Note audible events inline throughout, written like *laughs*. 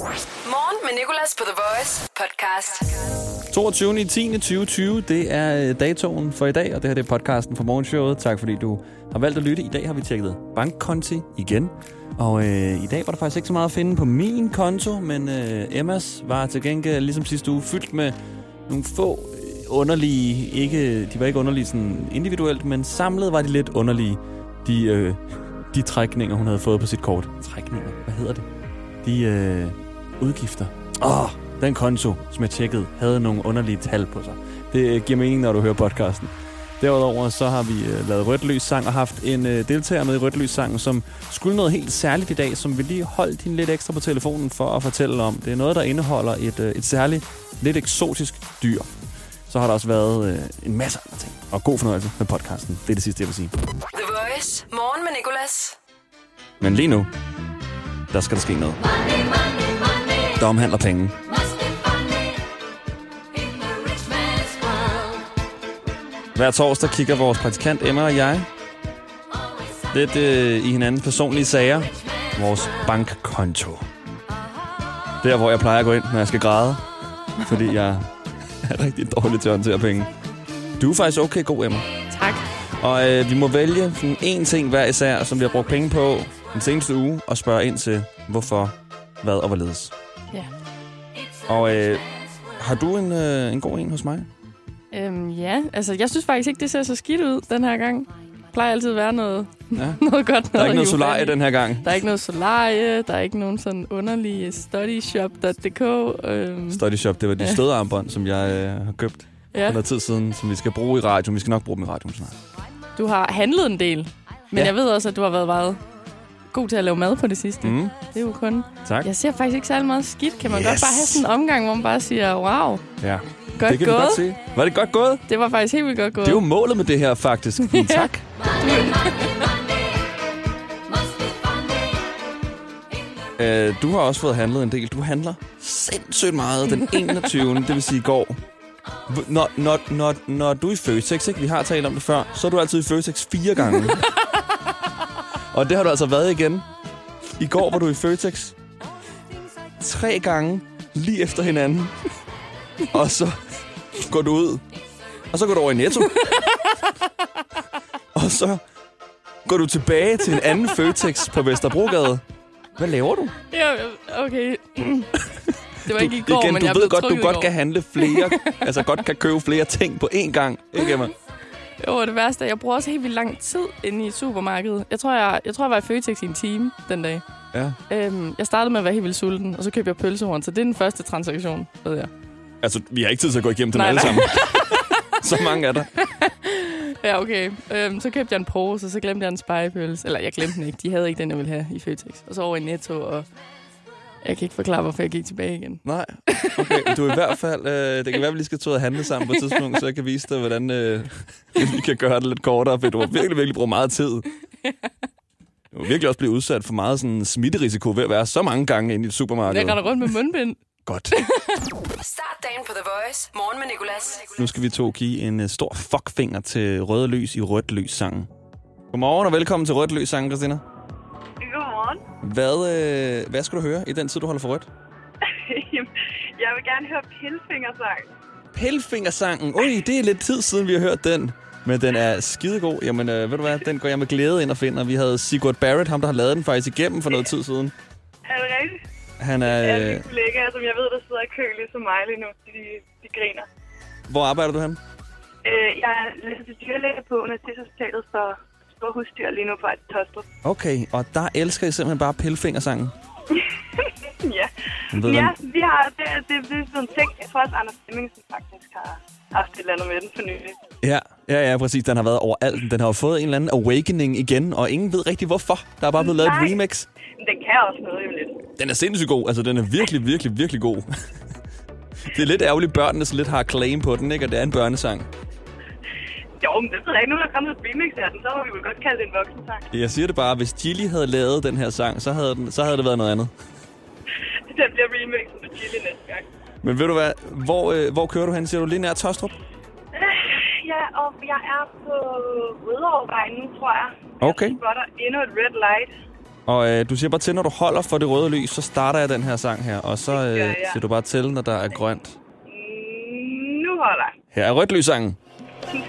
Morgen med Nicolas på The Voice podcast. 22. i 10. 2020, det er øh, datoen for i dag, og det her det er podcasten for morgenshowet. Tak fordi du har valgt at lytte. I dag har vi tjekket bankkonti igen. Og øh, i dag var der faktisk ikke så meget at finde på min konto, men øh, Emmas var til gengæld ligesom sidste uge fyldt med nogle få øh, underlige, ikke, de var ikke underlige sådan individuelt, men samlet var de lidt underlige, de, øh, de trækninger, hun havde fået på sit kort. Trækninger, hvad hedder det? De øh, udgifter. Åh, oh, den konto, som jeg tjekkede, havde nogle underlige tal på sig. Det øh, giver mening, når du hører podcasten. Derudover så har vi øh, lavet Rødt Lys sang og haft en øh, deltager med i Rødt Lys sangen, som skulle noget helt særligt i dag, som vi lige holdt hende lidt ekstra på telefonen for at fortælle om. Det er noget, der indeholder et, øh, et særligt, lidt eksotisk dyr. Så har der også været øh, en masse andre ting. Og god fornøjelse med podcasten. Det er det sidste, jeg vil sige. The Voice. Morgen med Nicolas. Men lige nu, der skal der ske noget. Der omhandler penge. Hver torsdag kigger vores praktikant Emma og jeg lidt øh, i hinandens personlige sager. Vores bankkonto. Der, hvor jeg plejer at gå ind, når jeg skal græde. Fordi jeg er rigtig dårlig til at håndtere penge. Du er faktisk okay god, Emma. Tak. Og øh, vi må vælge sådan en ting hver især, som vi har brugt penge på den seneste uge, og spørge ind til, hvorfor, hvad og hvorledes. Ja. Og øh, har du en, øh, en god en hos mig? Øhm, ja, altså jeg synes faktisk ikke, det ser så skidt ud den her gang. Det plejer altid at være noget, Ja. *laughs* noget godt. Der er ikke noget solarie den her gang. Der er ikke noget solarie, der er ikke nogen sådan underlige studyshop.dk. Øhm, Study Shop, det var de Ja. stødarmbånd, som jeg øh, har købt ja. for noget tid siden, som vi skal bruge i radioen. Vi skal nok bruge dem i radioen snart. Du har handlet en del, men Ja. jeg ved også, at du har været meget god til at lave mad på det sidste. Mm. Det er jo kun... tak. Jeg ser faktisk ikke særlig meget skidt. Kan man Yes. godt bare have sådan en omgang, hvor man bare siger, wow, Ja. godt det kan gået. godt se. Var det godt gået? Det var faktisk helt vildt godt gået. Det er jo målet med det her, faktisk. *laughs* Men tak. Øh, du har også fået handlet en del. Du handler sindssygt meget den *laughs* 21. det vil sige i går. Når, når, når, når du er i Føtex, ikke? vi har talt om det før, så er du altid i Føtex fire gange. *laughs* Og det har du altså været igen. I går var du i Føtex tre gange lige efter hinanden. Og så går du ud. Og så går du over i Netto. og så går du tilbage til en anden Føtex på Vesterbrogade. Hvad laver du? Ja, okay. det var ikke i du, går, igen, men du jeg ved godt, du godt kan handle flere, altså godt kan købe flere ting på én gang. Ikke, Emma? Jo, det værste jeg bruger også helt vildt lang tid inde i supermarkedet. Jeg tror, jeg, jeg, tror, jeg var i Føtex i en time den dag. Ja. Øhm, jeg startede med at være helt vildt sulten, og så købte jeg pølsehorn, så det er den første transaktion, ved jeg. Altså, vi har ikke tid til at gå igennem dem Nej, alle nej. sammen. *laughs* Så mange er der. *laughs* Ja, okay. Øhm, så købte jeg en pose, og så glemte jeg en spejepølse. Eller jeg glemte den ikke. De havde ikke den, jeg ville have i Føtex. Og så over i Netto, og jeg kan ikke forklare, hvorfor jeg gik tilbage igen. Nej. Okay, du er i hvert fald... Øh, det kan være, at vi lige skal tage og handle sammen på et tidspunkt, så jeg kan vise dig, hvordan øh, vi kan gøre det lidt kortere, for du har virkelig, virkelig brugt meget tid. Du har virkelig også blevet udsat for meget sådan, smitterisiko ved at være så mange gange inde i et supermarked. Jeg render rundt med mundbind. Godt. Start dagen på The Voice. Morgen med Nicolas. Nu skal vi to give en uh, stor fuckfinger til Røde Lys i Rødt Lys sangen. Godmorgen og velkommen til Rødt Lys sangen, Christina. Hvad, øh, hvad skal du høre i den tid, du holder for rødt? *laughs* jeg vil gerne høre Pilfingersang. Pelfingersangen. Ui, det er lidt tid siden, vi har hørt den. Men den er skidegod. Jamen, øh, ved du hvad, den går jeg med glæde ind og finder. Vi havde Sigurd Barrett, ham der har lavet den faktisk igennem for noget tid siden. Er det rigtigt? Han er... Øh, mine kollegaer, som jeg ved, der sidder i kø ligesom mig lige nu, de, de griner. hvor arbejder du hen? Øh, jeg læser til dyrlæge på Universitetshospitalet for store husdyr lige nu på et Tostrup. Okay, og der elsker I simpelthen bare pelfingersangen. *laughs* ja. Ved ja, man- vi har, det, det, det er sådan en ting. Jeg tror også, Anders Hemming, som faktisk har haft et eller andet med den for nylig. Ja, ja, ja, præcis. Den har været overalt. Den har fået en eller anden awakening igen, og ingen ved rigtig hvorfor. Der er bare blevet lavet et remix. Men den kan også noget, lidt. Den er sindssygt god. Altså, den er virkelig, virkelig, virkelig god. *laughs* det er lidt ærgerligt, børnene så lidt har claim på den, ikke? Og det er en børnesang. Jo, men det ved jeg ikke. Nu er der kommet et remix af den, så må vi vel godt kalde det en voksensang. Jeg siger det bare, hvis Gilly havde lavet den her sang, så havde, den, så havde det været noget andet. *laughs* Den bliver remixet på Chili næste gang. Men ved du hvad, hvor, øh, hvor kører du hen? Siger du lige nær Tostrup? Ja, og jeg er på Rødovrevej nu, tror jeg. Okay. Jeg spotter endnu et red light. Og øh, du siger bare til, når du holder for det røde lys, så starter jeg den her sang her. Og så øh, siger du bare til, når der er grønt. Mm, Nu holder jeg. Her er rødt lys-sangen. Flip,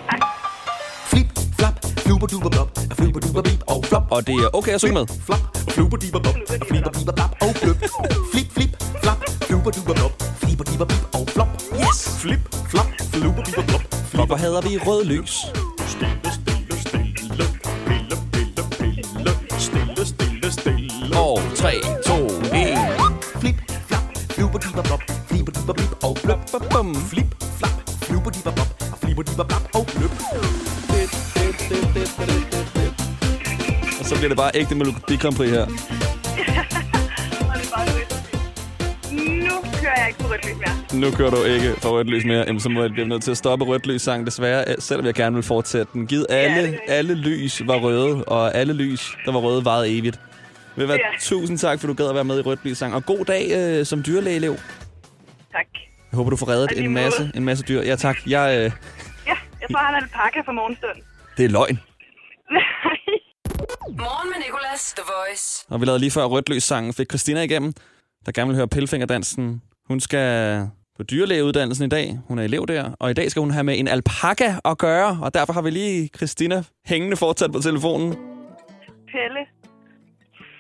flap, fluber duber blop, fluber duber bip og flop. Og det er okay at synge med. Flap, fluber diber blop, fliber diber blap og bløp. Flip, flip, flap, fluber duber blop, fliber diber bip og flop. Yes! Flip, flap, fluber diber blop. Og hvor hader vi rød lys? Stille, stille, stille, pille, pille, pille, stille, stille, stille. Og 3, 2, 1. Flip, flap, fluber diber blop, fliber diber bip og. Bum. Flip, flap, fluber diber blop, fliber diber blap bliver det bare ægte Melodi Grand Prix her. Er. *laughs* Nu kører jeg ikke på rødt lys mere. Nu kører du ikke for rødt lys mere. Jamen, så må jeg blive nødt til at stoppe rødt lys sang, desværre. øh, Selvom jeg gerne vil fortsætte den. Givet alle, er alle lys var røde, og alle lys, der var røde, varede evigt. Ved hvad, Ja. tusind tak, for du gad at være med i rødt lys sang. Og god dag øh, som dyrlægeelev. Tak. Jeg håber, du får reddet en masse, en masse dyr. Ja, tak. Jeg, øh, Ja, jeg tror, han er alpaka for morgenstund. det er løgn. *laughs* Morgen med Nicolas, The Voice. Og vi lavede lige før rødt sangen, fik Christina igennem, der gerne vil høre Pilfingerdansen. Hun skal på dyrlægeuddannelsen i dag. Hun er elev der, og i dag skal hun have med en alpaka at gøre, og derfor har vi lige Christina hængende fortsat på telefonen. Pelle.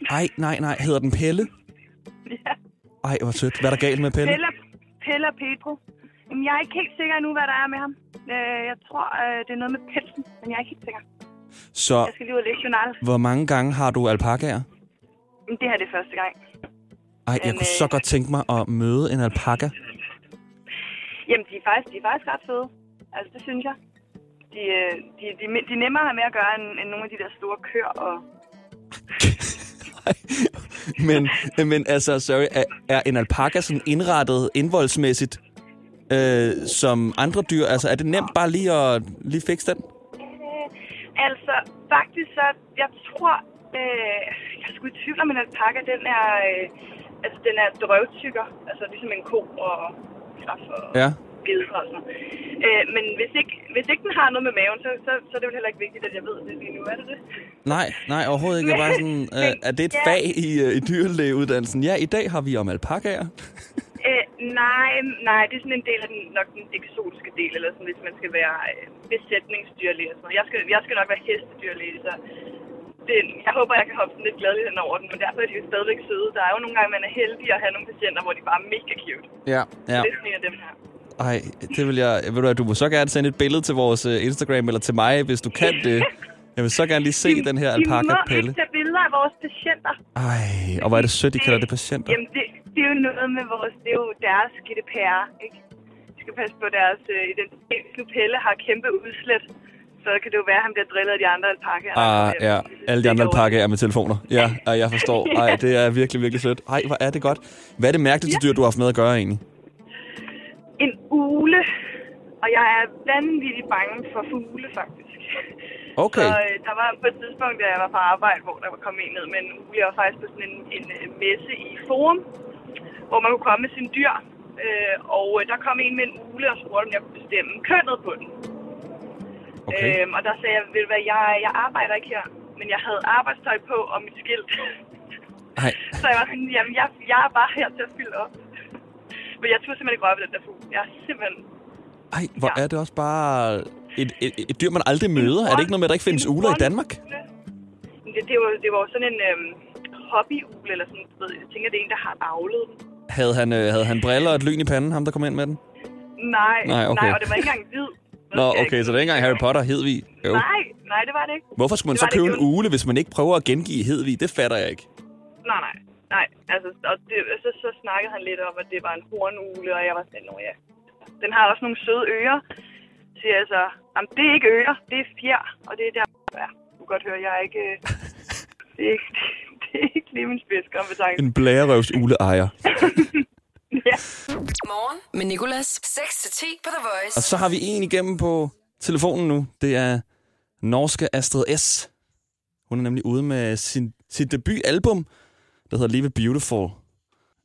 Ej, nej, nej. Hedder den Pelle? Ja. Ej, hvor sødt. Hvad er der galt med Pelle? Pelle, Pelle og Pedro. Jamen, jeg er ikke helt sikker nu, hvad der er med ham. Øh, Jeg tror, øh, det er noget med pelsen, men jeg er ikke helt sikker. Så Jeg skal lige ud og læse journal. hvor mange gange har du alpakaer? Det her det er første gang. Ej, jeg Men, kunne øh, så godt tænke mig at møde en alpaka. Jamen, de er faktisk, de er faktisk ret fede. Altså, det synes jeg. De, øh, de, de, de er nemmere med at gøre end, end nogle af de der store køer. Og... *laughs* men, men altså, sorry, er, er en alpaka sådan indrettet indvoldsmæssigt øh, som andre dyr? Altså, er det nemt bare lige at lige fikse den? Altså, faktisk så, jeg tror, øh, jeg er sgu i tvivl om en alpaka, den er, øh, altså, den er drøvtykker. Altså, ligesom en ko og græs og Ja. gede og sådan øh, Men hvis ikke, hvis ikke den har noget med maven, så, så, så er det jo heller ikke vigtigt, at jeg ved det lige nu. Er det det? Nej, nej, overhovedet ikke. Er bare sådan, *laughs* øh, er det et Ja. fag i, øh, i dyrlægeuddannelsen? Ja, i dag har vi om alpakaer. *laughs* Nej, nej, det er sådan en del af den, nok den eksotiske del, eller sådan, hvis man skal være øh, besætningsdyrlæge og sådan noget. Jeg skal, jeg skal nok være hestedyrlæge, så det, jeg håber, jeg kan hoppe sådan lidt gladeligt hen over den, men derfor er de jo stadigvæk søde. Der er jo nogle gange, man er heldig at have nogle patienter, hvor de bare er mega cute. Ja. ja. Det er sådan en af dem her. Ej, det vil jeg... Ved du hvad, du må så gerne sende et billede til vores øh, Instagram, eller til mig, hvis du kan det. *laughs* Jeg vil så gerne lige se den her De alpaka må ikke tage billeder af vores patienter. Ej, og hvor er det sødt, de kalder det patienter. Jamen, det, det er jo noget med vores... Det er jo deres GDPR, ikke? De skal passe på deres øh, identitet. Nu Pelle har kæmpe udslæt, så kan det jo være, at han bliver drillet af de andre alpakaer. Ah, ja. Alle de andre alpakaer med telefoner. Ja, ja, jeg forstår. *laughs* Ej, det er virkelig, virkelig sødt. Ej, hvor er det godt. Hvad er det mærkeligste dyr, du har haft med at gøre egentlig? En ule. Og jeg er vanvittigt bange for fugle, faktisk. Okay. Så øh, der var på et tidspunkt, da jeg var på arbejde, hvor der var kommet en ned med en ule. Jeg var faktisk på sådan en, en øh, messe i Forum, hvor man kunne komme med sine dyr. Øh, og øh, der kom en med en ule og spurgte, om jeg kunne bestemme kønnet på den. Okay. Øhm, og der sagde jeg, ved du hvad, jeg, jeg arbejder ikke her, men jeg havde arbejdstøj på og mit skilt. Ej, *laughs* så jeg var sådan, jamen jeg, jeg er bare her til at fylde op. Men jeg turde simpelthen ikke røre ved den der fugl. Jeg er simpelthen... ej, hvor Ja. er det også bare et, et, et dyr, man aldrig møder. Er det ikke noget med, at der ikke findes En uler i Danmark? Det, det, var, det var sådan en øhm, hobbyugle, eller sådan, ved, jeg tænker, det er en, der har avlet den. Havde han, øh, havde han briller og et lyn i panden, ham der kom ind med den? Nej, Nej, okay. nej, og det var ikke engang hvid. Nå, okay, så det er ikke engang Harry Potter, Hedvig. Jo. Nej, nej, det var det ikke. Hvorfor skulle man Det så købe en ule, hvis man ikke prøver at gengive Hedvig? Det fatter jeg ikke. Nej, nej, nej. Altså, og det, så, så snakkede han lidt om, at det var en hornugle, og jeg var sådan, "Nå ja. Den har også nogle søde ører. Så jeg så, jamen det er ikke ører, det er fjer, og det er der, ja, du kan godt høre, jeg er ikke, øh, *laughs* det er ikke, *laughs* det er ikke lige min spidskompetence. En blærerøvs ule ejer. *laughs* Ja. Morgen med Nicolas. 6-10 på The Voice. Og så har vi en igennem på telefonen nu. Det er norske Astrid S. Hun er nemlig ude med sin, sit debutalbum, der hedder Leave It Beautiful.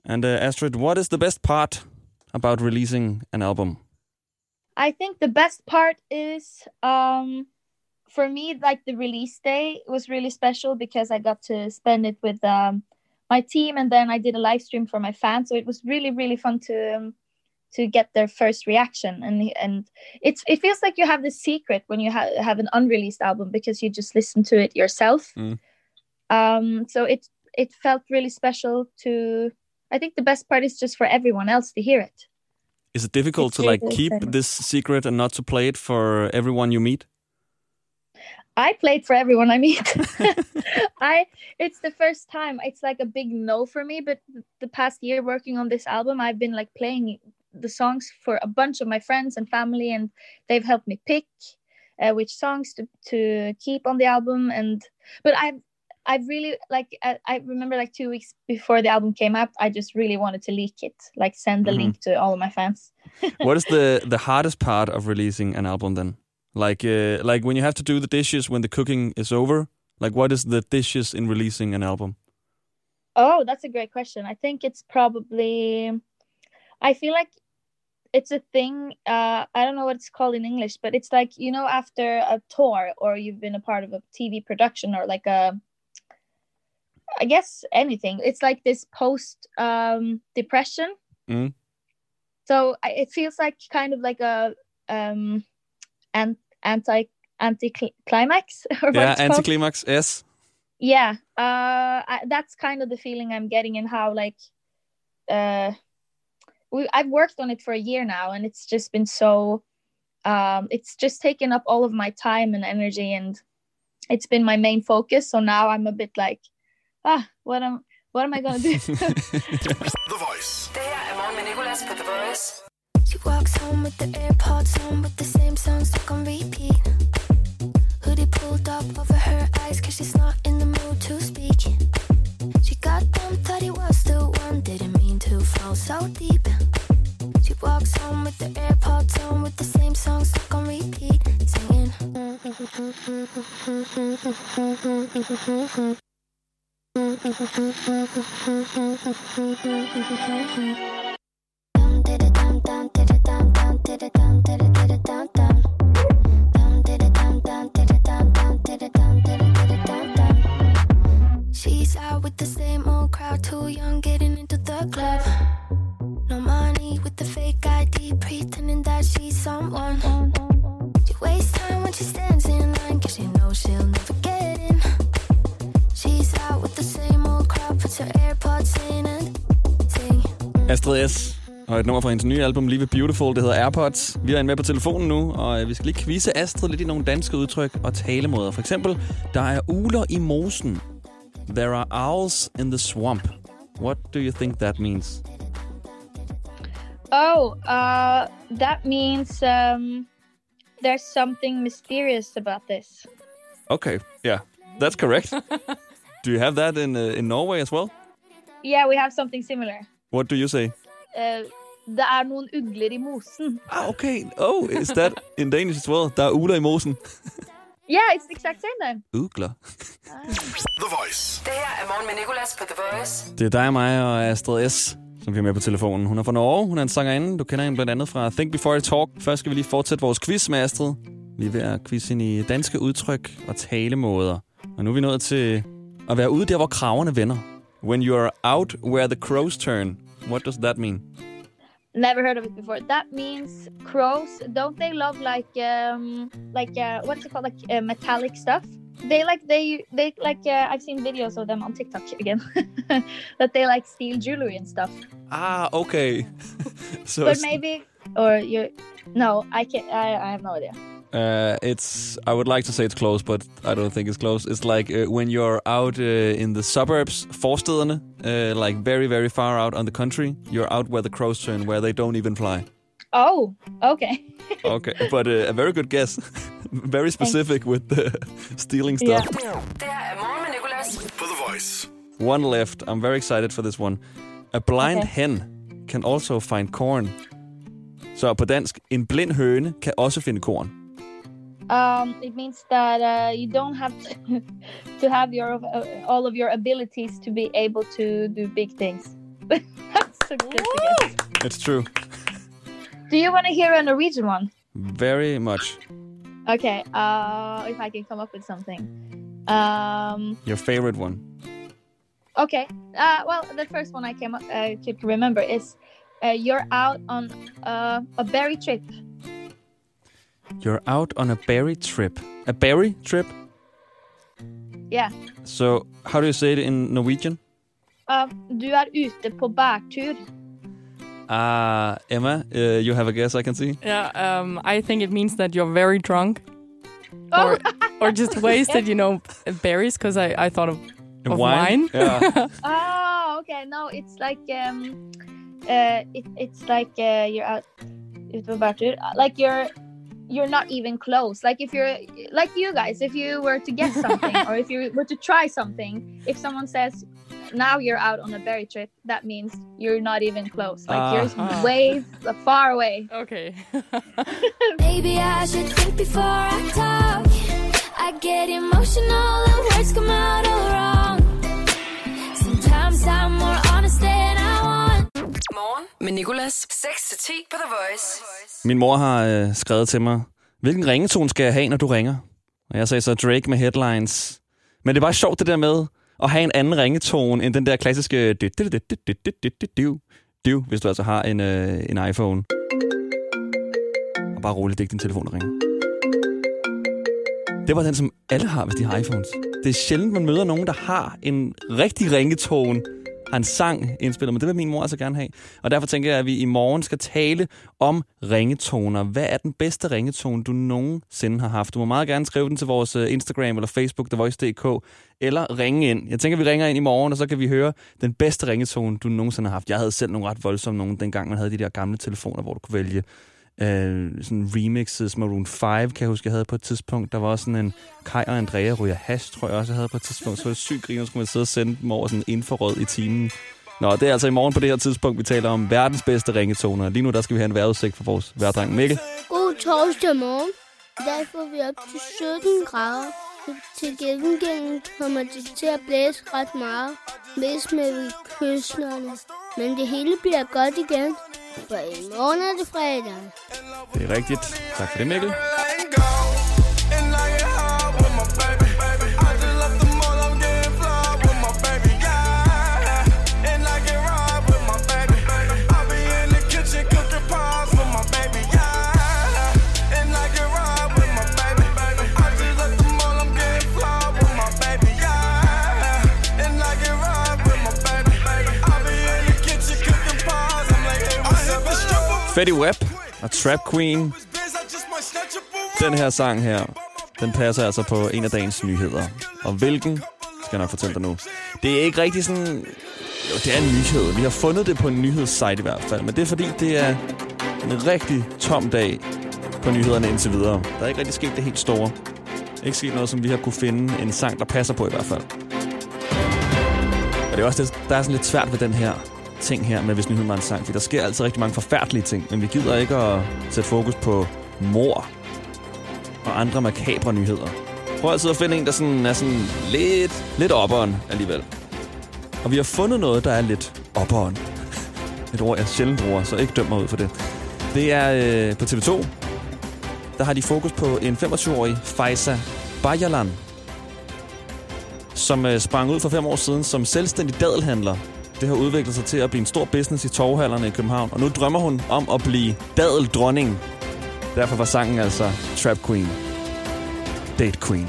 And uh, Astrid, what is the best part about releasing an album? I think the best part is um for me, like the release day was really special because I got to spend it with um, my team, and then I did a live stream for my fans. So it was really, really fun to um, to get their first reaction, and and it's it feels like you have the secret when you ha- have an unreleased album because you just listen to it yourself. Mm. Um, so it it felt really special to. I think the best part is just for everyone else to hear it. Is it difficult It's to like keep this secret and not to play it for everyone you meet? I played for everyone I meet. *laughs* *laughs* I it's the first time. It's like a big no for me, but the past year working on this album, I've been like playing the songs for a bunch of my friends and family and they've helped me pick uh, which songs to, to keep on the album and but I've I've really like I, I remember like 2 weeks before the album came out, I just really wanted to leak it, like send the Mhm. link to all of my fans. what is the *laughs* the hardest part of releasing an album then? Like uh, like when you have to do the dishes when the cooking is over. Like what is the dishes in releasing an album? Oh, that's a great question. I think it's probably I feel like it's a thing uh I don't know what it's called in English, but it's like, you know, after a tour or you've been a part of a TV production or like a I guess anything. It's like this post um depression. Mm. So I- it feels like kind of like a um an anti anti climax *laughs* or what yeah, it's called anticlimax. Yes. yeah uh I, that's kind of the feeling i'm getting and how like uh we i've worked on it for a year now and it's just been so um it's just taken up all of my time and energy and it's been my main focus so now i'm a bit like ah what am what am i gonna do *laughs* The Voice. Det her er morgen med Nicolas på The Voice. She walks home with the AirPods on with the same song stuck on repeat. Hoodie pulled up over her eyes cause she's not in the mood to speak. She got them, thought he was the one, didn't mean to fall so deep. She walks home with the AirPods on with the same song stuck on repeat, singing. Dum *laughs* Far too young, getting into the club. No money with the fake ID, pretending that she's someone. She wastes time when she stands in line, cause she knows she'll never get in. She's out with the same old crowd, puts her AirPods in and sing. Astrid S. Og et nummer fra hendes nye album, Live Beautiful, det hedder Airpods. Vi er en med på telefonen nu, og øh, vi skal lige quizze Astrid lidt i nogle danske udtryk og talemåder. For eksempel, der er uler i mosen. There are owls in the swamp. What do you think that means? oh uh that means um there's something mysterious about this Okay, yeah, that's correct. *laughs* do you have that in uh, in Norway as well? yeah we have something similar What do you say? uh, det er noen ugler i mosen. Ah, okay. Oh, is that in Danish as well? Der er uler i mosen. *laughs* Yeah, it's the exact same then. Ugler. *laughs* The Voice. Det her er morgen med Nicolas på The Voice. Det er dig og mig og Astrid S., som vi er med på telefonen. Hun er fra Norge. Hun er en sangerinde. Du kender hende blandt andet fra Think Before I Talk. Først skal vi lige fortsætte vores quiz med Astrid. Vi er ved at quizze hende i danske udtryk og talemåder. Og nu er vi nået til at være ude der, hvor kraverne vender. When you are out where the crows turn. What does that mean? Never heard of it before. That means crows. Don't they love like um like uh, what's it called like uh, metallic stuff? They like they they like uh, I've seen videos of them on TikTok *laughs* again that they like steal jewelry and stuff. Ah, okay. *laughs* so But maybe or you no, I can't. I, I have no idea. Uh, it's. I would like to say it's close, but I don't think it's close. It's like uh, when you're out uh, in the suburbs, forstederne, uh, like very, very far out on the country. You're out where the crows turn, where they don't even fly. Oh, okay. *laughs* Okay, but uh, a very good guess. *laughs* very specific with the *laughs* stealing stuff. Yeah. Det her morgen med Nicolas. For The Voice. One left. I'm very excited for this one. A blind Okay. hen can also find corn. Så på dansk, en blind høne kan også finde korn. Um, it means that uh, you don't have to, *laughs* to have your uh, all of your abilities to be able to do big things. *laughs* That's a good guess. It's true. Do you want to hear a Norwegian one? Very much. Okay. Uh, if I can come up with something. Um. Your favorite one. Okay. Uh. Well, the first one I came up uh, could remember is, uh, you're out on uh, a berry trip. You're out on a berry trip. A berry trip? Yeah. So, how do you say it in Norwegian? Uh, du er ute på bærtur. Ah, Emma, uh, you have a guess I can see? Yeah, um, I think it means that you're very drunk Oh. or *laughs* or just wasted, you know, berries. Because I, I thought of, of wine. Yeah. *laughs* Oh, okay. No, it's like um, uh, it, it's like uh, you're out ute på bærtur. Like you're you're not mm-hmm. even close. Like if you're like you guys, if you were to get something or if you were to try something, mm-hmm. if someone says now you're out on a berry trip, that means you're not even close. Like Ah. you're ah. way far away. Okay. *laughs* Maybe I should think before I talk. I get emotional and words come out all wrong. Sometimes I'm more honest than I want. morgen med Nicolas. 6-10 på The Voice. Min mor har øh, skrevet til mig, hvilken ringetone skal jeg have, når du ringer? Og jeg sagde så Drake med headlines. Men det var sjovt det der med at have en anden ringetone end den der klassiske div, hvis du altså har en, øh, en iPhone. Og bare roligt, det er ikke din telefon, der ringer. Det var den, som alle har, hvis de har iPhones. Det er sjældent, man møder nogen, der har en rigtig ringetone har en sang indspillet, men det vil min mor altså gerne have. Og derfor tænker jeg, at vi i morgen skal tale om ringetoner. Hvad er den bedste ringetone, du nogensinde har haft? Du må meget gerne skrive den til vores øh, Instagram eller Facebook, TheVoice.dk, eller ringe ind. Jeg tænker, vi ringer ind i morgen, og så kan vi høre den bedste ringetone, du nogensinde har haft. Jeg havde selv nogle ret voldsomme nogen, dengang man havde de der gamle telefoner, hvor du kunne vælge øh, sådan remixes. Maroon 5, kan jeg huske, jeg havde på et tidspunkt. Der var også sådan en Kai og Andrea ryger hash, tror jeg også, jeg havde på et tidspunkt. Så var det sygt griner, så skulle man sidde og sende dem over sådan infrarød i timen. Nå, det er altså i morgen på det her tidspunkt, vi taler om verdens bedste ringetoner. Lige nu, der skal vi have en vejrudsigt for vores værdreng Mikkel. God torsdag morgen. I dag får vi op til 17 grader. Til gengæld kommer det til at blæse ret meget, mest med kysterne. Men det hele bliver godt igen, for i morgen er det fredag. Det er rigtigt. Tak for det, Mikkel. Fetty Wap og Trap Queen. Den her sang her, den passer altså på en af dagens nyheder. Og hvilken, skal jeg nok fortælle dig nu. Det er ikke rigtig sådan... Jo, det er en nyhed. Vi har fundet det på en nyhedssite i hvert fald. Men det er fordi, det er en rigtig tom dag på nyhederne indtil videre. Der er ikke rigtig sket det helt store. Ikke sket noget, som vi har kunne finde en sang, der passer på i hvert fald. Og det er også det, der er sådan lidt svært ved den her ting her med, hvis nyheden var en sang. For der sker altid rigtig mange forfærdelige ting, men vi gider ikke at sætte fokus på mor og andre makabre nyheder. Prøv altid at finde en, der sådan er sådan lidt, lidt opperen alligevel. Og vi har fundet noget, der er lidt opperen. *laughs* Et ord, jeg sjældent bruger, så ikke døm mig ud for det. Det er øh, på TV2. Der har de fokus på en 25-årig Faisa Bajalan, som øh, sprang ud for fem år siden som selvstændig dadelhandler. Det har udviklet sig til at blive en stor business i torvhallerne i København, og nu drømmer hun om at blive dadeldronning. Derfor var sangen altså Trap Queen. Date Queen.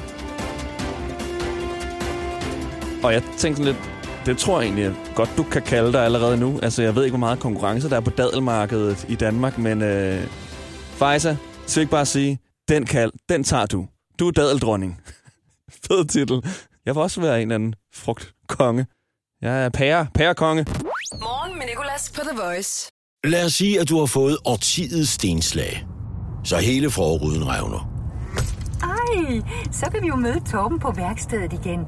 Og jeg tænkte lidt, det tror jeg egentlig godt, du kan kalde dig allerede nu. Altså, jeg ved ikke, hvor meget konkurrence der er på dadelmarkedet i Danmark, men øh, Faisa, så ikke bare sige, den, kald, den tager du. Du er dadeldronning. *laughs* Fed titel. Jeg vil også være en eller anden frugtkonge. Jeg er pære, pærekonge. Morgen med Nicolas på The Voice. Lad os sige, at du har fået årtidets stenslag. Så hele forruden revner. Ej, så kan vi jo møde Torben på værkstedet igen.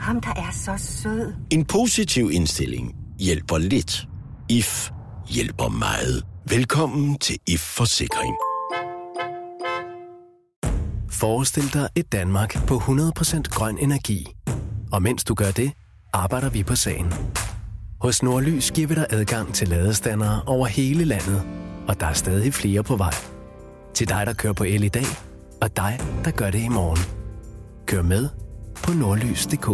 Ham, der er så sød. En positiv indstilling hjælper lidt. IF hjælper meget. Velkommen til IF Forsikring. Forestil dig et Danmark på 100% grøn energi. Og mens du gør det, arbejder vi på sagen. Hos Nordlys giver vi dig adgang til ladestandere over hele landet, og der er stadig flere på vej. Til dig, der kører på el i dag, og dig, der gør det i morgen. Kør med på nordlys.dk.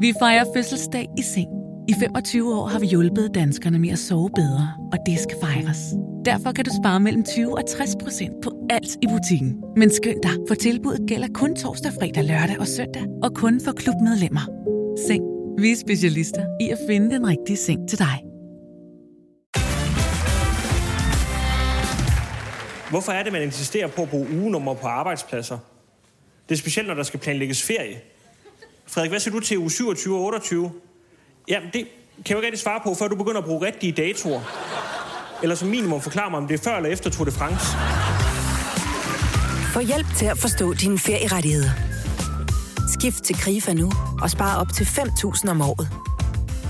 Vi fejrer fødselsdag i seng. I 25 år har vi hjulpet danskerne med at sove bedre, og det skal fejres. Derfor kan du spare mellem 20 og 60 procent på alt i butikken. Men skynd dig, for tilbuddet gælder kun torsdag, fredag, lørdag og søndag, og kun for klubmedlemmer. Seng. Vi er specialister i at finde den rigtige seng til dig. Hvorfor er det, man insisterer på at bruge ugenummer på arbejdspladser? Det er specielt, når der skal planlægges ferie. Frederik, hvad siger du til uge 27 og 28? Jamen, det kan jeg jo ikke rigtig svare på, før du begynder at bruge rigtige datoer. Eller som minimum forklare mig, om det er før eller efter Tour de France. Få hjælp til at forstå dine ferierettigheder. Skift til KRIFA nu og spare op til 5.000 om året.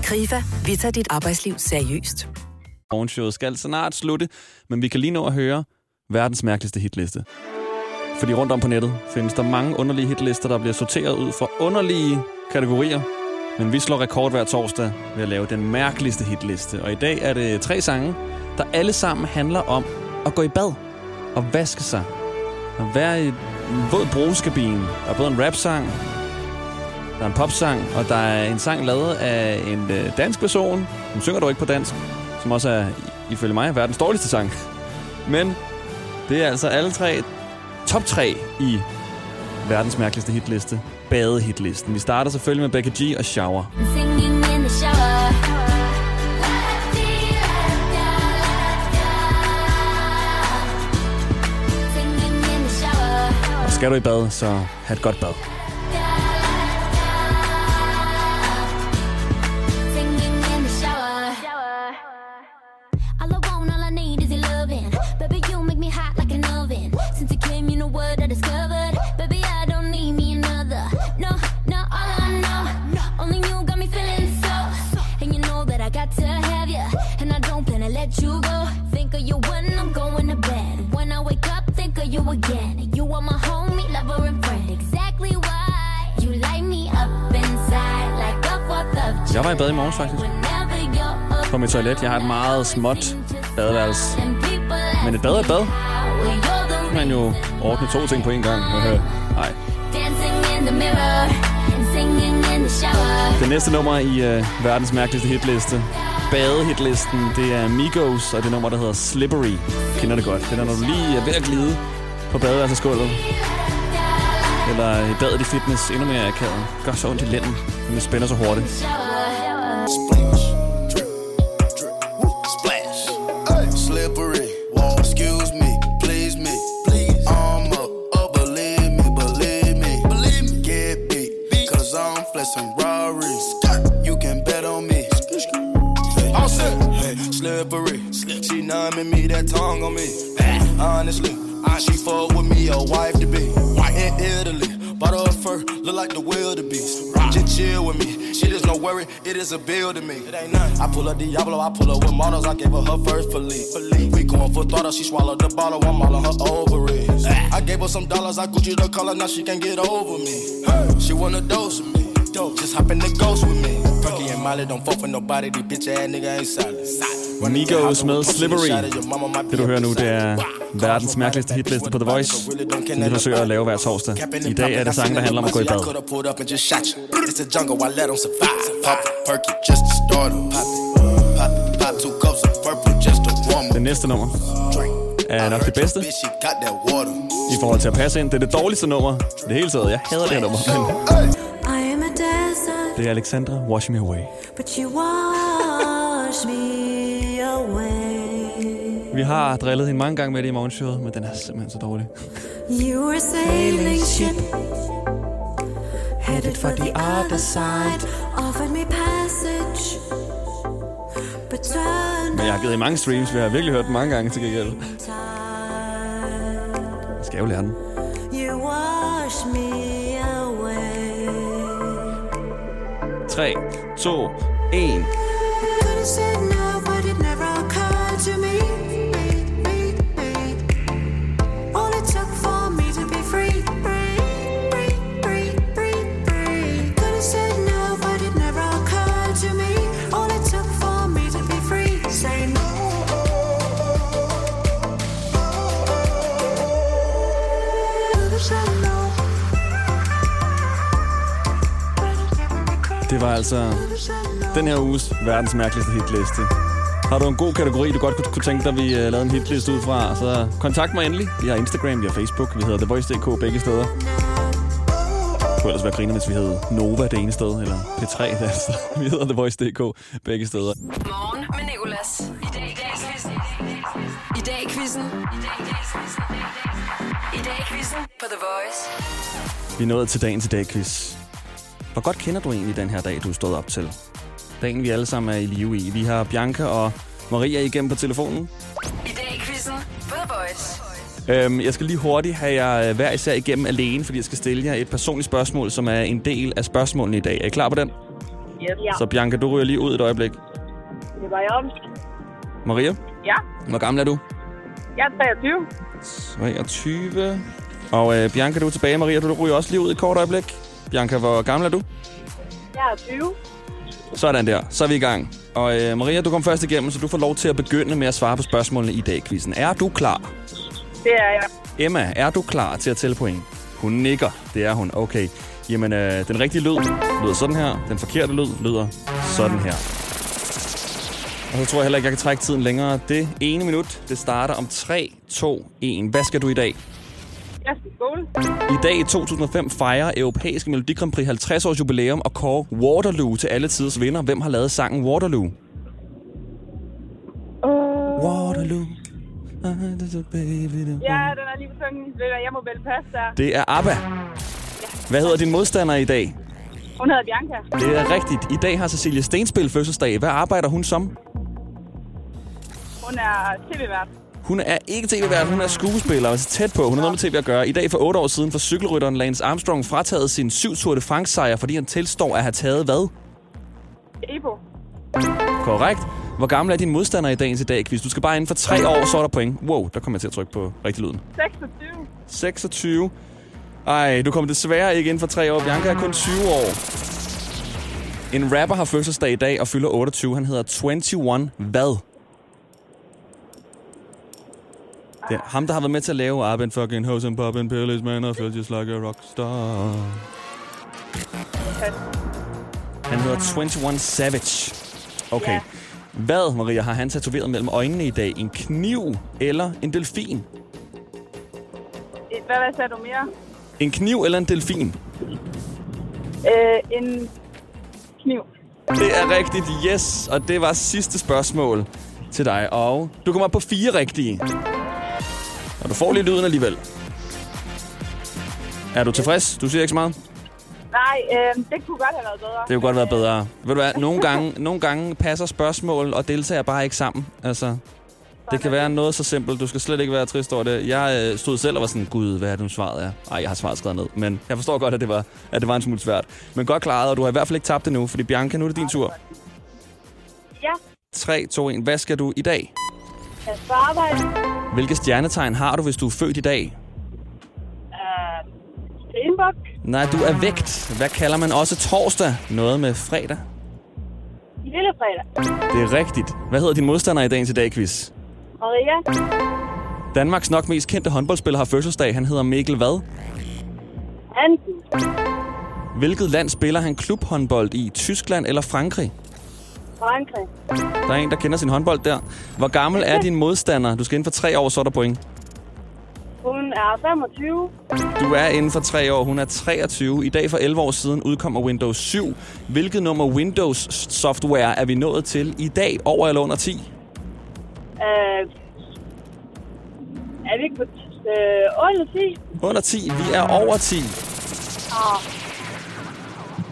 KRIFA, vi tager dit arbejdsliv seriøst. Morgenshowet skal snart slutte, men vi kan lige nå at høre verdens mærkeligste hitliste. Fordi rundt om på nettet findes der mange underlige hitlister, der bliver sorteret ud for underlige kategorier. Men vi slår rekord hver torsdag ved at lave den mærkeligste hitliste. Og i dag er det tre sange, der alle sammen handler om at gå i bad og vaske sig. Og være i en våd brugskabine. Der er både en rapsang, der er en popsang, og der er en sang lavet af en øh, dansk person. Hun synger dog ikke på dansk, som også er, ifølge mig, verdens dårligste sang. Men det er altså alle tre top 3 i verdens mærkeligste hitliste. Badehitlisten. Vi starter selvfølgelig med Becky G og Shower. Singing in the shower. Skal du i bad, så have et godt bad. Jeg var i bad i morges, faktisk. På mit toilet. Jeg har et meget småt badeværelse. Men et bad er et bad. Så man jo ordne to ting på en gang. Nej. Det næste nummer i øh, verdens mærkeligste hitliste, badehitlisten, det er Migos, og det nummer, der hedder Slippery. Kender det godt. Det er, når du lige er ved at glide på badeværelsesgulvet. Eller i badet i fitness, endnu mere akavet. Gør så ondt i lænden, når spænder så hurtigt. Splash. Slippery. Excuse me. Please me. Please. I'm up. Oh, believe me. Believe me. Believe me. Get beat. Cause I'm flexing Rarries. You can bet on me. All set. Hey, slippery. She numbing me, that tongue on me. Honestly, I she fuck with me, a wife to be. In Italy, bought her fur, look like the wildebeest. Just chill with me. Shit is no worry, it is a bill to me. It ain't nothing. I pull up Diablo, I pull up with models, I gave her her first police. We going for throttle, she swallowed the bottle, I'm all on her ovaries. I gave her some dollars, I Gucci the color, now she can't get over me. She wanna dose with me. Just hop in the ghost with me. Perky and Molly don't fuck with nobody, these bitch ass nigga ain't solid. Migos med Slippery. Det du hører nu, det er verdens mærkeligste hitliste på The Voice, som vi forsøger at lave hver torsdag. I dag er det sange, der handler om at gå i bad. Det næste nummer er nok det bedste i forhold til at passe ind. Det er det dårligste nummer. Det hele taget. Jeg hader det her nummer. Men det er Alexandra Wash Me Away. but you wash Vi har drillet hende mange gange med det i morgenshowet, men den er simpelthen så dårlig. You were a sailing ship, headed for the other side. Offered me passage, but turned Men jeg har givet i mange streams. Vi har virkelig hørt den mange gange til gengæld. Jeg skal jo lære den. You wash me away. 3, 2, 1. altså den her uges verdens mærkeligste hitliste. Har du en god kategori, du godt kunne, tænke dig, at vi uh, lavede en hitliste ud fra, så kontakt mig endelig. Vi har Instagram, vi har Facebook, vi hedder TheVoice.dk begge steder. Det kunne ellers være griner, hvis vi hed Nova det ene sted, eller P3 det andet sted. *laughs* Vi hedder TheVoice.dk begge steder. Morgen med Nicolas. I dag i dag quizzen. I dag quizzen. I dag quizzen på The Voice. Vi er nået til dagen til dag quiz. Hvor godt kender du egentlig den her dag, du er stået op til? Dagen, vi alle sammen er i live i. Vi har Bianca og Maria igennem på telefonen. I dag i quizzen The Voice. Øhm, jeg skal lige hurtigt have jer øh, hver især igennem alene, fordi jeg skal stille jer et personligt spørgsmål, som er en del af spørgsmålene i dag. Er I klar på den? Yes. Ja. Så Bianca, du ryger lige ud et øjeblik. Det var jeg om. Maria, Ja, hvor gammel er du? jeg er 23. 23. Og øh, Bianca, du er tilbage. Maria, du ryger også lige ud et kort øjeblik. Bianca, hvor gammel er du? Jeg er 20. Sådan der. Så er vi i gang. Og øh, Maria, du kom først igennem, så du får lov til at begynde med at svare på spørgsmålene i dag quizzen. Er du klar? Det er jeg. Emma, er du klar til at tælle point? Hun nikker. Det er hun. Okay. Jamen, øh, den rigtige lyd lyder sådan her. Den forkerte lyd lyder sådan her. Og så tror jeg heller ikke, jeg kan trække tiden længere. Det ene minut, det starter om 3, 2, 1. Hvad skal du i dag? Jeg skal i skole. I dag i 2005 fejrer Europæiske Melodi Grand Prix 50 års jubilæum og kårer Waterloo til alle tiders vinder. Hvem har lavet sangen Waterloo? Waterloo. Ja, den er lige hvad, Jeg må vel passe der. Det er ABBA. Hvad hedder din modstander i dag? Hun hedder Bianca. Det er rigtigt. I dag har Cecilie Stenspil fødselsdag. Hvad arbejder hun som? Hun er tv-vært. Hun er ikke tv-vært, hun er skuespiller, altså tæt på. Hun har noget med tv at gøre. I dag for otte år siden får cykelrytteren Lance Armstrong frataget sin syv Tour de France sejr, fordi han tilstår at have taget hvad? Epo. Korrekt. Hvor gammel er din modstander i dagens i dag, quiz? Du skal bare inden for tre år, så er der point. Wow, der kommer jeg til at trykke på rigtig lyden. 26. 26. Ej, du kommer desværre ikke inden for tre år. Bianca er kun 20 år. En rapper har fødselsdag i dag og fylder 28. Han hedder 21 hvad? Er ham, der har været med til at lave I've been fucking hoes and poppin' pills, man, I feel just like a rockstar. Han hedder 21 Savage. Okay. Hvad, Maria, har han tatoveret mellem øjnene i dag? En kniv eller en delfin? Hvad, hvad sagde du mere? En kniv eller en delfin? Øh, en kniv. Det er rigtigt, yes. Og det var sidste spørgsmål til dig. Og du kommer op på fire rigtige. Og du får lige lyden alligevel. Er du tilfreds? Du siger ikke så meget? Nej, øh, det kunne godt have været bedre. Det kunne godt være bedre. Ved du hvad, nogle *laughs* gange, nogle gange passer spørgsmål og deltager bare ikke sammen. Altså, det kan være noget så simpelt. Du skal slet ikke være trist over det. Jeg øh, stod selv og var sådan, gud, hvad er det nu svaret er? Ej, jeg har svaret skrevet ned. Men jeg forstår godt, at det var, at det var en smule svært. Men godt klaret, og du har i hvert fald ikke tabt det nu, fordi Bianca, nu er det din tur. Ja, 3, 2, 1. Hvad skal du i dag? Jeg skal arbejde. Hvilke stjernetegn har du, hvis du er født i dag? Øh, Stenbuk. Nej, du er vægt. Hvad kalder man også torsdag? Noget med fredag? Lille fredag. Det er rigtigt. Hvad hedder din modstander i dagens i dag, quiz? Maria. Danmarks nok mest kendte håndboldspiller har fødselsdag. Han hedder Mikkel hvad? Hansen. Hvilket land spiller han klubhåndbold i? Tyskland eller Frankrig? Frankrig. Der er en, der kender sin håndbold der. Hvor gammel er *laughs* din modstander? Du skal inden for tre år, så er der point. Hun er 25. Du er inden for tre år. Hun er 23. I dag for 11 år siden udkommer Windows 7. Hvilket nummer Windows software er vi nået til i dag? Over eller under 10? Øh, er vi ikke på øh, under 10? Under 10. Vi er over 10. Ah,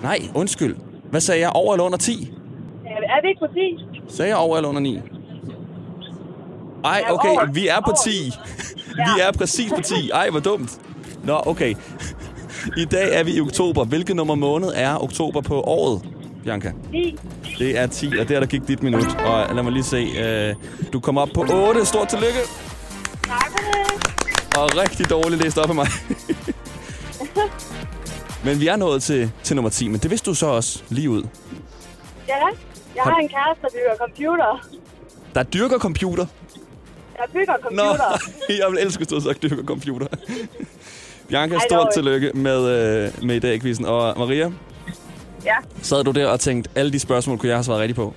Nej, undskyld. Hvad sagde jeg? Over eller under 10? Er vi ikke på 10? Sagde jeg over eller under 9? Ej, Ja, okay, over. vi er på Over. 10. *laughs* Vi er præcis på 10. Ej, hvor dumt. Nå, okay. I dag er vi i oktober. Hvilket nummer måned er oktober på året, Bianca? 10. Det er 10, og der, der gik dit minut. Og lad mig lige se. Øh, du kom op på 8. Stort tillykke. Tak for det. Og rigtig dårligt læst op af mig. *laughs* men vi er nået til, til nummer 10, men det vidste du så også lige ud. Ja, jeg har en kæreste, der bygger computer. Der dyrker computer. Jeg bygger Nå, computer. *laughs* jeg vil elske, at du sagt dyrker computer. Bianca, Ej, stort tillykke med, øh, med i dag, quizzen. Og Maria, Ja, Sad du der og tænkte, alle de spørgsmål kunne jeg have svaret rigtigt på?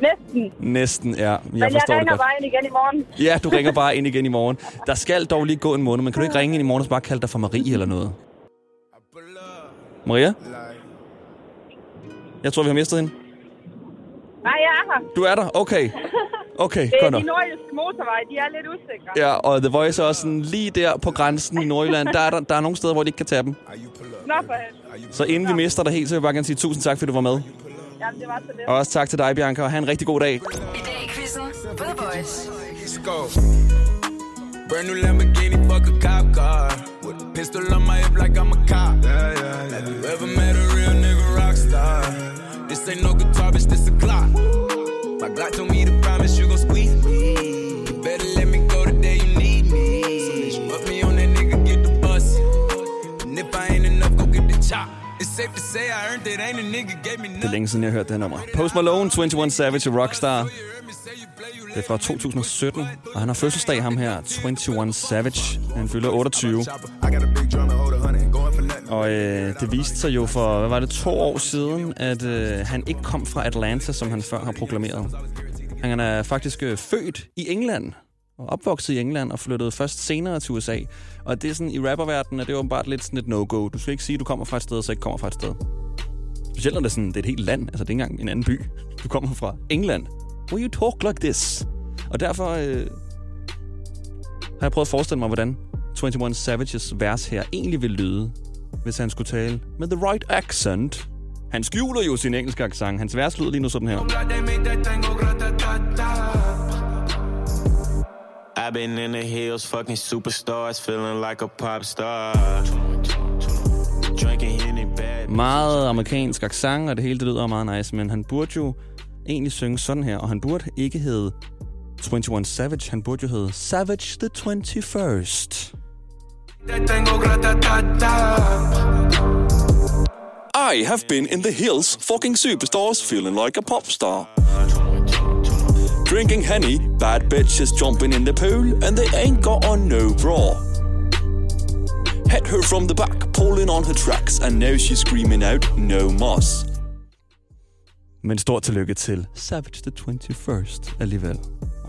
næsten. Næsten, ja. Jeg Men jeg forstår det ringer godt. bare ind igen i morgen. Ja, du ringer bare ind igen i morgen. Der skal dog lige gå en måned, men kan du ikke ringe ind i morgen og bare kalde dig for Marie eller noget? Maria? Jeg tror, vi har mistet hende. Nej, jeg er her. Du er der? Okay. Okay, Det er godt de nok. nordjyske motorveje, de er lidt usikre. Ja, og The Voice er også sådan lige der på grænsen i Nordjylland. Der er, der, der er nogle steder, hvor de ikke kan tage dem. Nå for helvede. Så inden vi mister dig helt, så vil jeg bare gerne sige tusind tak, fordi du var med. Jamen, det var så lidt. Og også tak til dig, Bianca, og have en rigtig god dag. I dag i quizzen på The Voice. Brand new Lamborghini, fuck a cop car. With a pistol on my hip like I'm a cop. Yeah, yeah, yeah. Have you ever met a real nigga rock star? This ain't no guitar, bitch, this a Glock. My Glock told me to promise you gon' squeeze me. You better let me go the day you need me. So put me on that nigga, get the bus. And if I ain't enough, go get the chop. It's safe to say I earned it, ain't a nigga gave me Det er længe siden, jeg har hørt det her nummer. Post Malone, 21 Savage Rockstar. Det er fra 2017, og han har fødselsdag, ham her, 21 Savage. Han fylder 28. Og øh, det viste sig jo for, hvad var det, to år siden, at øh, han ikke kom fra Atlanta, som han før har proklameret. Han er faktisk øh, født i England, og opvokset i England, og flyttede først senere til USA. Og det er sådan, i rapperverdenen er det åbenbart lidt sådan et no-go. Du skal ikke sige, at du kommer fra et sted, og så ikke kommer fra et sted. Specielt når det er, sådan, det er et helt land, altså det er ikke engang en anden by. Du kommer fra England. Will you talk like this? Og derfor øh, har jeg prøvet at forestille mig, hvordan 21 Savages vers her egentlig vil lyde, hvis han skulle tale med the right accent. Han skjuler jo sin engelske accent. Hans vers lyder lige nu sådan her. I've been in the hills, fucking superstars, feeling like a pop star. Meget amerikansk accent, og det hele det lyder meget nice, men han burde jo egentlig synge sådan her, og han burde ikke hedde 21 Savage, han burde jo hedde Savage the 21st. That thing go grata-ta-ta. I have been in the hills, fucking superstars, feeling like a pop star. Drinking honey, bad bitches jumping in the pool, and they ain't got on no bra. Hit her from the back, pulling on her tracks, and now she's screaming out, no moss. Men stort tillykke til Savage the 21st alligevel.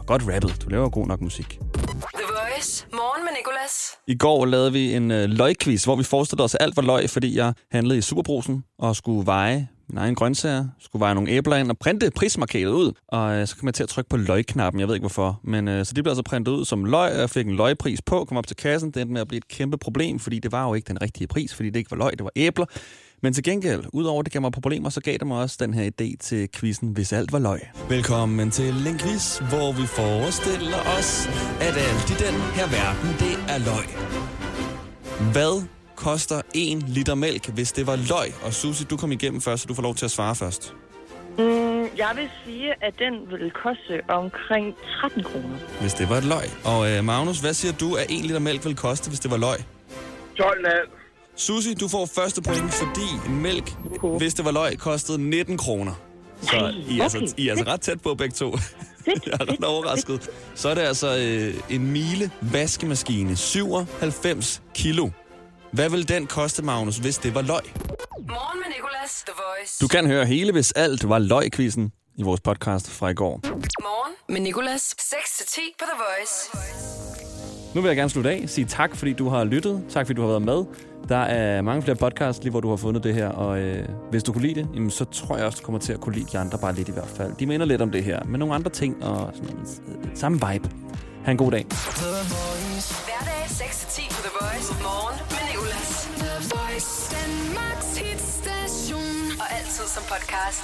Og godt rappet, du laver god nok musik. The Voice. Morgen med Nicolas. I går lavede vi en øh, løgquiz, hvor vi forestillede os, alt var løg, fordi jeg handlede i Superbrusen og skulle veje min egen grøntsager, skulle veje nogle æbler ind og printe prismarkedet ud. Og øh, så kom jeg til at trykke på løgknappen, jeg ved ikke hvorfor. Men øh, så det blev altså printet ud som løg, og jeg fik en løgpris på, kom op til kassen. Det endte med at blive et kæmpe problem, fordi det var jo ikke den rigtige pris, fordi det ikke var løg, det var æbler. Men til gengæld, udover det gav mig problemer, så gav det mig også den her idé til quizzen, hvis alt var løg. Velkommen til en quiz, hvor vi forestiller os, at alt i den her verden, det er løg. Hvad koster en liter mælk, hvis det var løg? Og Susie, du kom igennem først, så du får lov til at svare først. Mm, jeg vil sige, at den vil koste omkring 13 kroner. Hvis det var et løg. Og øh, Magnus, hvad siger du, at en liter mælk vil koste, hvis det var løg? 12,5. Susie, du får første point, fordi mælk, hvis det var løg, kostede 19 kroner. Så I er, altså, okay. I er altså ret tæt på begge to. *laughs* Jeg er ret overrasket. Så er det altså øh, en Miele vaskemaskine, 97 kilo. Hvad vil den koste, Magnus, hvis det var løg? Morgen med Nicolas. The Voice. Du kan høre hele, hvis alt var løg-quizzen i vores podcast fra i går. Morgen med Nicolas. 6-10 på The Voice. Nu vil jeg gerne slutte af. Sige tak, fordi du har lyttet. Tak, fordi du har været med. Der er mange flere podcasts, lige hvor du har fundet det her. Og øh, hvis du kunne lide det, jamen, så tror jeg også, du kommer til at kunne lide de andre bare lidt i hvert fald. De minder lidt om det her, men nogle andre ting og sådan, øh, samme vibe. Ha' en god dag. Hverdag 6-10 på The Voice. Morgen med Nicolas. The Voice. Danmarks hitstation. Og altid som podcast.